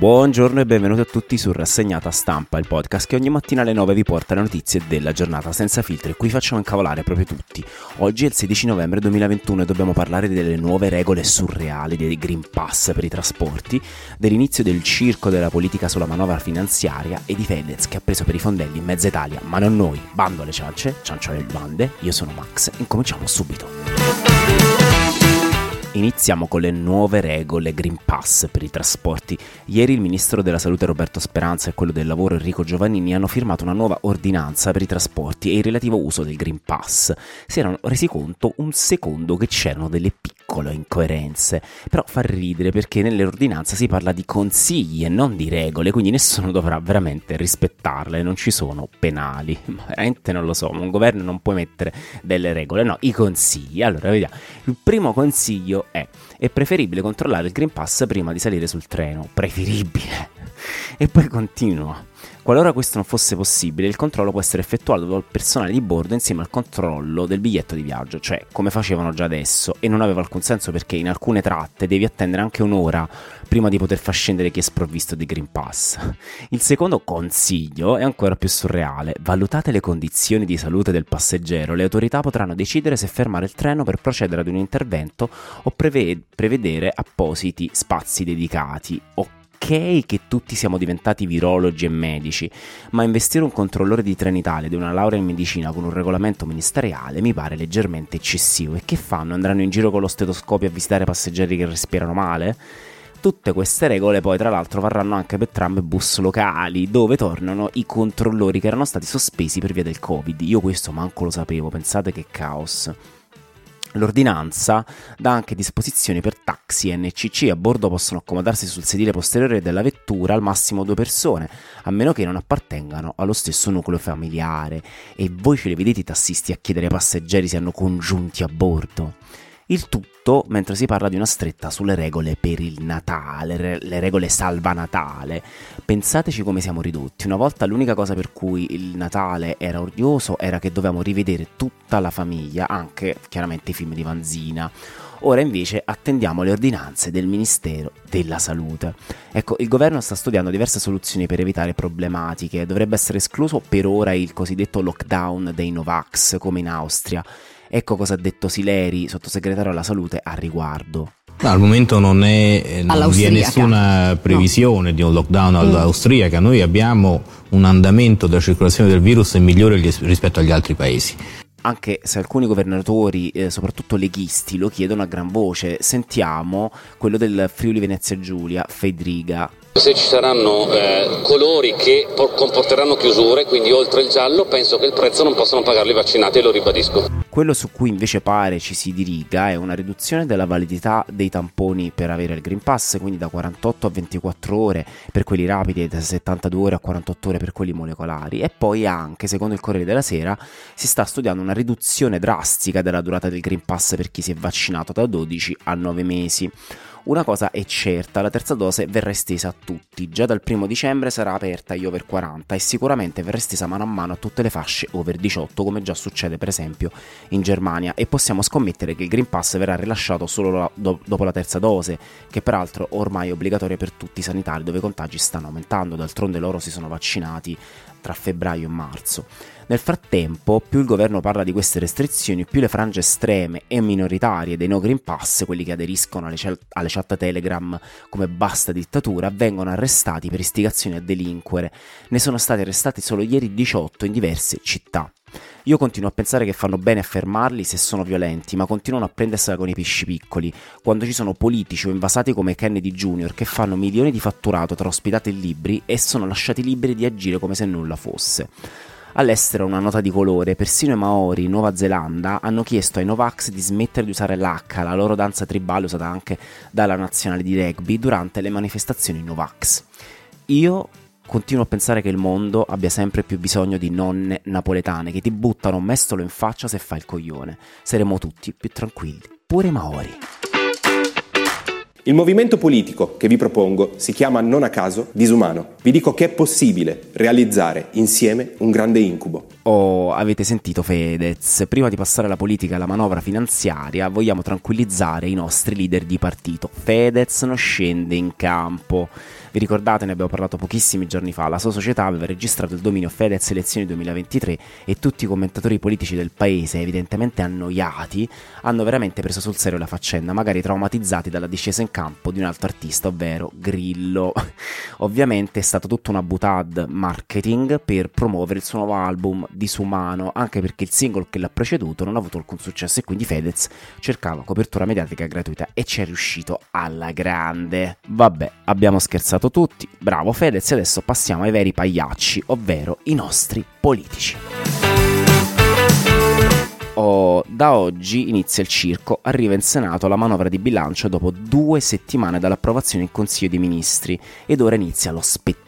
Buongiorno e benvenuti a tutti su Rassegnata Stampa, il podcast che ogni mattina alle 9 vi porta le notizie della giornata senza filtri, qui facciamo incavolare proprio tutti. Oggi è il 16 novembre 2021 e dobbiamo parlare delle nuove regole surreali dei Green Pass per i trasporti, dell'inizio del circo della politica sulla manovra finanziaria e di Fedez che ha preso per i fondelli in mezza Italia, ma non noi, bando alle ciance, ciancio alle bande, io sono Max, incominciamo subito. Iniziamo con le nuove regole Green Pass per i trasporti. Ieri il ministro della Salute Roberto Speranza e quello del lavoro Enrico Giovannini hanno firmato una nuova ordinanza per i trasporti e il relativo uso del Green Pass. Si erano resi conto un secondo che c'erano delle piccole incoerenze, però fa ridere perché nelle ordinanze si parla di consigli e non di regole, quindi nessuno dovrà veramente rispettarle, non ci sono penali. Ma veramente non lo so, un governo non può mettere delle regole, no, i consigli. Allora, vediamo. Il primo consiglio è, è preferibile controllare il Green Pass prima di salire sul treno. Preferibile. E poi continua. Qualora questo non fosse possibile, il controllo può essere effettuato dal personale di bordo insieme al controllo del biglietto di viaggio, cioè come facevano già adesso, e non aveva alcun senso perché in alcune tratte devi attendere anche un'ora prima di poter far scendere chi è sprovvisto di Green Pass. Il secondo consiglio è ancora più surreale. Valutate le condizioni di salute del passeggero, le autorità potranno decidere se fermare il treno per procedere ad un intervento o prevedere appositi spazi dedicati o ok che tutti siamo diventati virologi e medici, ma investire un controllore di Trenitalia di una laurea in medicina con un regolamento ministeriale mi pare leggermente eccessivo. E che fanno? Andranno in giro con lo stetoscopio a visitare passeggeri che respirano male? Tutte queste regole poi tra l'altro varranno anche per tram e bus locali, dove tornano i controllori che erano stati sospesi per via del Covid. Io questo manco lo sapevo, pensate che caos. L'ordinanza dà anche disposizioni per taxi NCC, a bordo possono accomodarsi sul sedile posteriore della vettura al massimo due persone, a meno che non appartengano allo stesso nucleo familiare. E voi ce li vedete i tassisti a chiedere ai passeggeri se hanno congiunti a bordo? Il tutto mentre si parla di una stretta sulle regole per il Natale, le regole salva Natale. Pensateci come siamo ridotti. Una volta l'unica cosa per cui il Natale era odioso era che dovevamo rivedere tutta la famiglia, anche chiaramente i film di Vanzina. Ora invece attendiamo le ordinanze del Ministero della Salute. Ecco, il governo sta studiando diverse soluzioni per evitare problematiche. Dovrebbe essere escluso per ora il cosiddetto lockdown dei Novax, come in Austria Ecco cosa ha detto Sileri, sottosegretario alla salute, a riguardo. No, al momento non, è, non vi è nessuna previsione no. di un lockdown mm. all'austriaca, noi abbiamo un andamento della circolazione del virus migliore rispetto agli altri paesi anche se alcuni governatori, eh, soprattutto leghisti, lo chiedono a gran voce. Sentiamo quello del Friuli Venezia Giulia, Fedriga. Se ci saranno eh, colori che comporteranno chiusure, quindi oltre il giallo, penso che il prezzo non possano pagarlo i vaccinati e lo ribadisco. Quello su cui invece pare ci si diriga è una riduzione della validità dei tamponi per avere il Green Pass, quindi da 48 a 24 ore per quelli rapidi e da 72 ore a 48 ore per quelli molecolari e poi anche, secondo il Corriere della Sera, si sta studiando una riduzione drastica della durata del Green Pass per chi si è vaccinato da 12 a 9 mesi. Una cosa è certa, la terza dose verrà estesa a tutti, già dal primo dicembre sarà aperta agli over 40 e sicuramente verrà estesa mano a mano a tutte le fasce over 18 come già succede per esempio in Germania. E possiamo scommettere che il Green Pass verrà rilasciato solo do- dopo la terza dose, che peraltro ormai è obbligatoria per tutti i sanitari dove i contagi stanno aumentando, d'altronde loro si sono vaccinati tra febbraio e marzo. Nel frattempo, più il governo parla di queste restrizioni, più le frange estreme e minoritarie dei no Green Pass, quelli che aderiscono alle, chat, alle chat Telegram come basta dittatura, vengono arrestati per istigazione a delinquere. Ne sono stati arrestati solo ieri 18 in diverse città. Io continuo a pensare che fanno bene a fermarli se sono violenti, ma continuano a prendersela con i pesci piccoli, quando ci sono politici o invasati come Kennedy Jr. che fanno milioni di fatturato tra ospitate e libri e sono lasciati liberi di agire come se nulla fosse. All'estero una nota di colore, persino i Maori in Nuova Zelanda hanno chiesto ai Novax di smettere di usare l'H, la loro danza tribale usata anche dalla nazionale di rugby, durante le manifestazioni Novax. Io continuo a pensare che il mondo abbia sempre più bisogno di nonne napoletane che ti buttano un mestolo in faccia se fai il coglione. Saremo tutti più tranquilli, pure Maori. Il movimento politico che vi propongo si chiama non a caso disumano. Vi dico che è possibile realizzare insieme un grande incubo. Oh, avete sentito Fedez? Prima di passare alla politica e alla manovra finanziaria, vogliamo tranquillizzare i nostri leader di partito. Fedez non scende in campo. Vi ricordate, ne abbiamo parlato pochissimi giorni fa, la sua società aveva registrato il dominio Fedez elezioni 2023 e tutti i commentatori politici del paese, evidentemente annoiati, hanno veramente preso sul serio la faccenda, magari traumatizzati dalla discesa in campo di un altro artista, ovvero Grillo. Ovviamente è stata tutta una butad marketing per promuovere il suo nuovo album Disumano, anche perché il singolo che l'ha preceduto non ha avuto alcun successo e quindi Fedez cercava copertura mediatica gratuita e ci è riuscito alla grande. Vabbè, abbiamo scherzato pensato tutti. Bravo Fedez, adesso passiamo ai veri pagliacci, ovvero i nostri politici. Oh, da oggi inizia il circo, arriva in Senato la manovra di bilancio dopo due settimane dall'approvazione in Consiglio dei Ministri ed ora inizia lo spettacolo.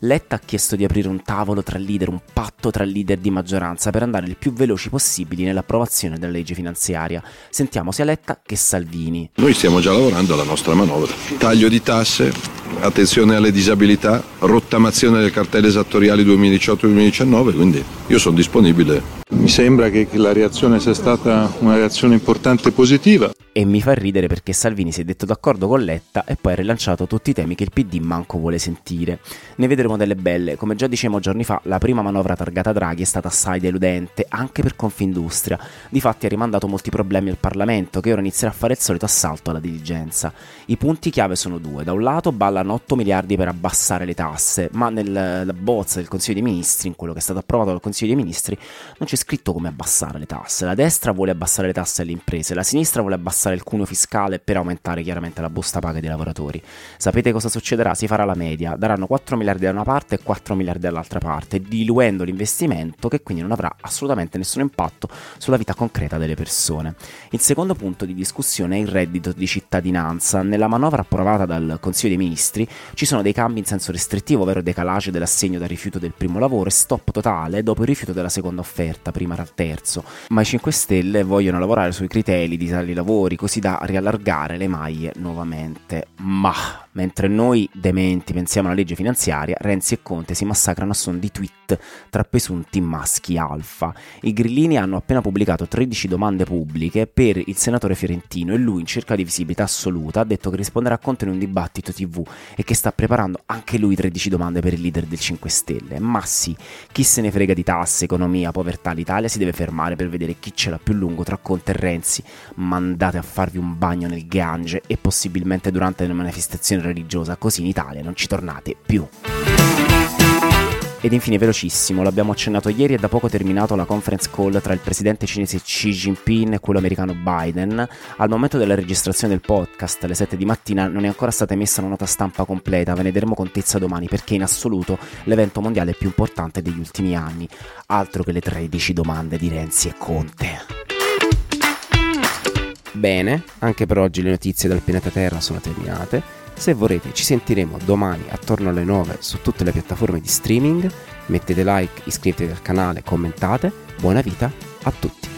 Letta ha chiesto di aprire un tavolo tra leader, un patto tra leader di maggioranza per andare il più veloci possibili nell'approvazione della legge finanziaria. Sentiamo sia Letta che Salvini. Noi stiamo già lavorando alla nostra manovra. Taglio di tasse, attenzione alle disabilità, rottamazione del cartello esattoriali 2018-2019, quindi io sono disponibile. Mi sembra che la reazione sia stata una reazione importante e positiva. E mi fa ridere perché Salvini si è detto d'accordo con Letta e poi ha rilanciato tutti i temi che il PD manco vuole sentire. Ne vedremo delle belle, come già dicevamo giorni fa, la prima manovra targata Draghi è stata assai deludente, anche per Confindustria. Difatti ha rimandato molti problemi al Parlamento, che ora inizierà a fare il solito assalto alla diligenza. I punti chiave sono due. Da un lato ballano 8 miliardi per abbassare le tasse, ma nella bozza del Consiglio dei Ministri, in quello che è stato approvato dal Consiglio dei Ministri, non c'è scritto come abbassare le tasse. La destra vuole abbassare le tasse alle imprese, la sinistra vuole abbassare il cuneo fiscale per aumentare chiaramente la busta paga dei lavoratori. Sapete cosa succederà? Si farà la media, daranno 4 miliardi da una parte e 4 miliardi dall'altra parte, diluendo l'investimento che quindi non avrà assolutamente nessun impatto sulla vita concreta delle persone. Il secondo punto di discussione è il reddito di cittadinanza. Nella manovra approvata dal Consiglio dei Ministri ci sono dei cambi in senso restrittivo, ovvero decalage dell'assegno dal rifiuto del primo lavoro e stop totale dopo il rifiuto della seconda offerta prima il terzo, ma i 5 Stelle vogliono lavorare sui criteri di tali lavori così da riallargare le maglie nuovamente. Ma mentre noi dementi pensiamo alla legge finanziaria, Renzi e Conte si massacrano a son di tweet tra presunti maschi alfa. I grillini hanno appena pubblicato 13 domande pubbliche per il senatore fiorentino e lui in cerca di visibilità assoluta ha detto che risponderà a Conte in un dibattito tv e che sta preparando anche lui 13 domande per il leader del 5 Stelle. Ma sì, chi se ne frega di tasse, economia, povertà, l'Italia si deve fermare per vedere chi ce l'ha più lungo tra Conte e Renzi. Mandate a farvi un bagno nel Gange e possibilmente durante le manifestazioni religiose, così in Italia non ci tornate più. Ed infine velocissimo, l'abbiamo accennato ieri, è da poco terminato la conference call tra il presidente cinese Xi Jinping e quello americano Biden. Al momento della registrazione del podcast, alle 7 di mattina, non è ancora stata emessa una nota stampa completa, ve ne daremo contezza domani perché in assoluto l'evento mondiale più importante degli ultimi anni, altro che le 13 domande di Renzi e Conte. Bene, anche per oggi le notizie dal pianeta Terra sono terminate. Se vorrete ci sentiremo domani attorno alle 9 su tutte le piattaforme di streaming. Mettete like, iscrivetevi al canale, commentate. Buona vita a tutti.